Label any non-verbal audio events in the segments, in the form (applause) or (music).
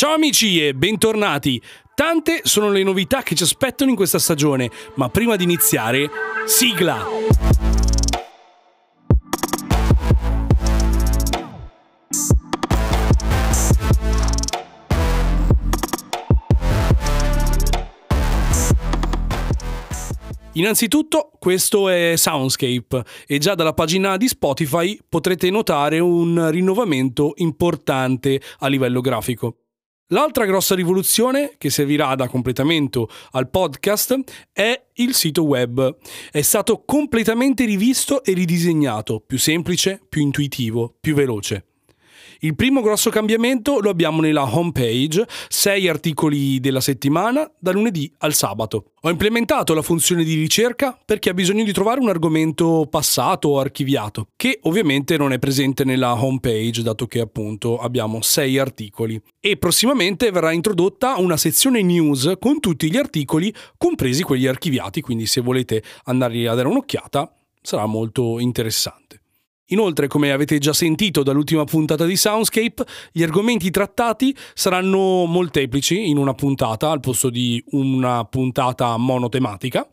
Ciao amici e bentornati! Tante sono le novità che ci aspettano in questa stagione, ma prima di iniziare, sigla! Innanzitutto questo è Soundscape e già dalla pagina di Spotify potrete notare un rinnovamento importante a livello grafico. L'altra grossa rivoluzione che servirà da completamento al podcast è il sito web. È stato completamente rivisto e ridisegnato, più semplice, più intuitivo, più veloce. Il primo grosso cambiamento lo abbiamo nella home page, 6 articoli della settimana, da lunedì al sabato. Ho implementato la funzione di ricerca perché ha bisogno di trovare un argomento passato o archiviato, che ovviamente non è presente nella home page, dato che appunto abbiamo 6 articoli. E prossimamente verrà introdotta una sezione news con tutti gli articoli, compresi quelli archiviati, quindi se volete andare a dare un'occhiata sarà molto interessante. Inoltre, come avete già sentito dall'ultima puntata di Soundscape, gli argomenti trattati saranno molteplici in una puntata al posto di una puntata monotematica.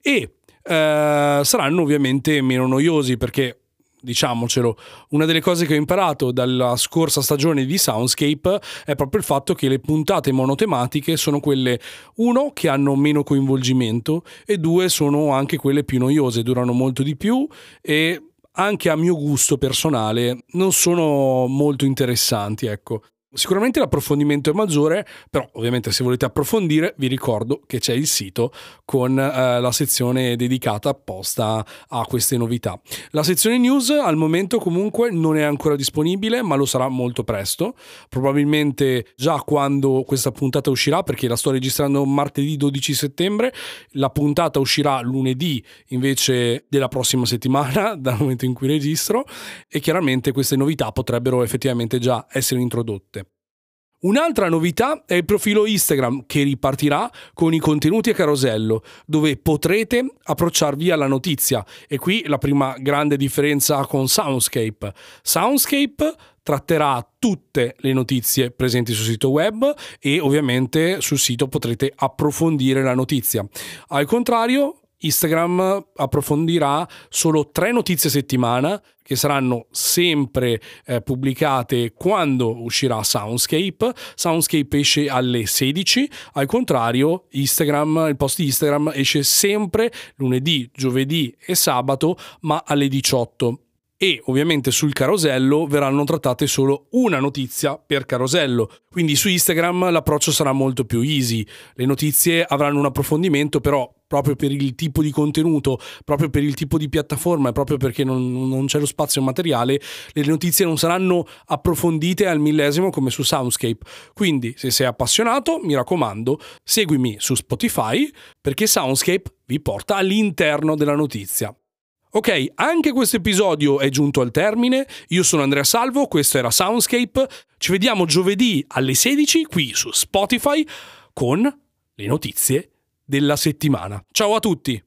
E eh, saranno ovviamente meno noiosi perché diciamocelo, una delle cose che ho imparato dalla scorsa stagione di Soundscape è proprio il fatto che le puntate monotematiche sono quelle, uno, che hanno meno coinvolgimento e due, sono anche quelle più noiose, durano molto di più e anche a mio gusto personale non sono molto interessanti, ecco. Sicuramente l'approfondimento è maggiore, però ovviamente se volete approfondire vi ricordo che c'è il sito con eh, la sezione dedicata apposta a queste novità. La sezione news al momento comunque non è ancora disponibile, ma lo sarà molto presto, probabilmente già quando questa puntata uscirà, perché la sto registrando martedì 12 settembre, la puntata uscirà lunedì invece della prossima settimana, (laughs) dal momento in cui registro, e chiaramente queste novità potrebbero effettivamente già essere introdotte. Un'altra novità è il profilo Instagram che ripartirà con i contenuti a carosello, dove potrete approcciarvi alla notizia. E qui la prima grande differenza con Soundscape. Soundscape tratterà tutte le notizie presenti sul sito web e ovviamente sul sito potrete approfondire la notizia. Al contrario, Instagram approfondirà solo tre notizie a settimana che saranno sempre eh, pubblicate quando uscirà Soundscape. Soundscape esce alle 16, al contrario Instagram, il post Instagram esce sempre lunedì, giovedì e sabato, ma alle 18 e ovviamente sul carosello verranno trattate solo una notizia per carosello. Quindi su Instagram l'approccio sarà molto più easy. Le notizie avranno un approfondimento, però proprio per il tipo di contenuto, proprio per il tipo di piattaforma e proprio perché non, non c'è lo spazio materiale, le notizie non saranno approfondite al millesimo come su Soundscape. Quindi, se sei appassionato, mi raccomando, seguimi su Spotify perché Soundscape vi porta all'interno della notizia. Ok, anche questo episodio è giunto al termine. Io sono Andrea Salvo, questo era Soundscape. Ci vediamo giovedì alle 16 qui su Spotify con le notizie della settimana. Ciao a tutti!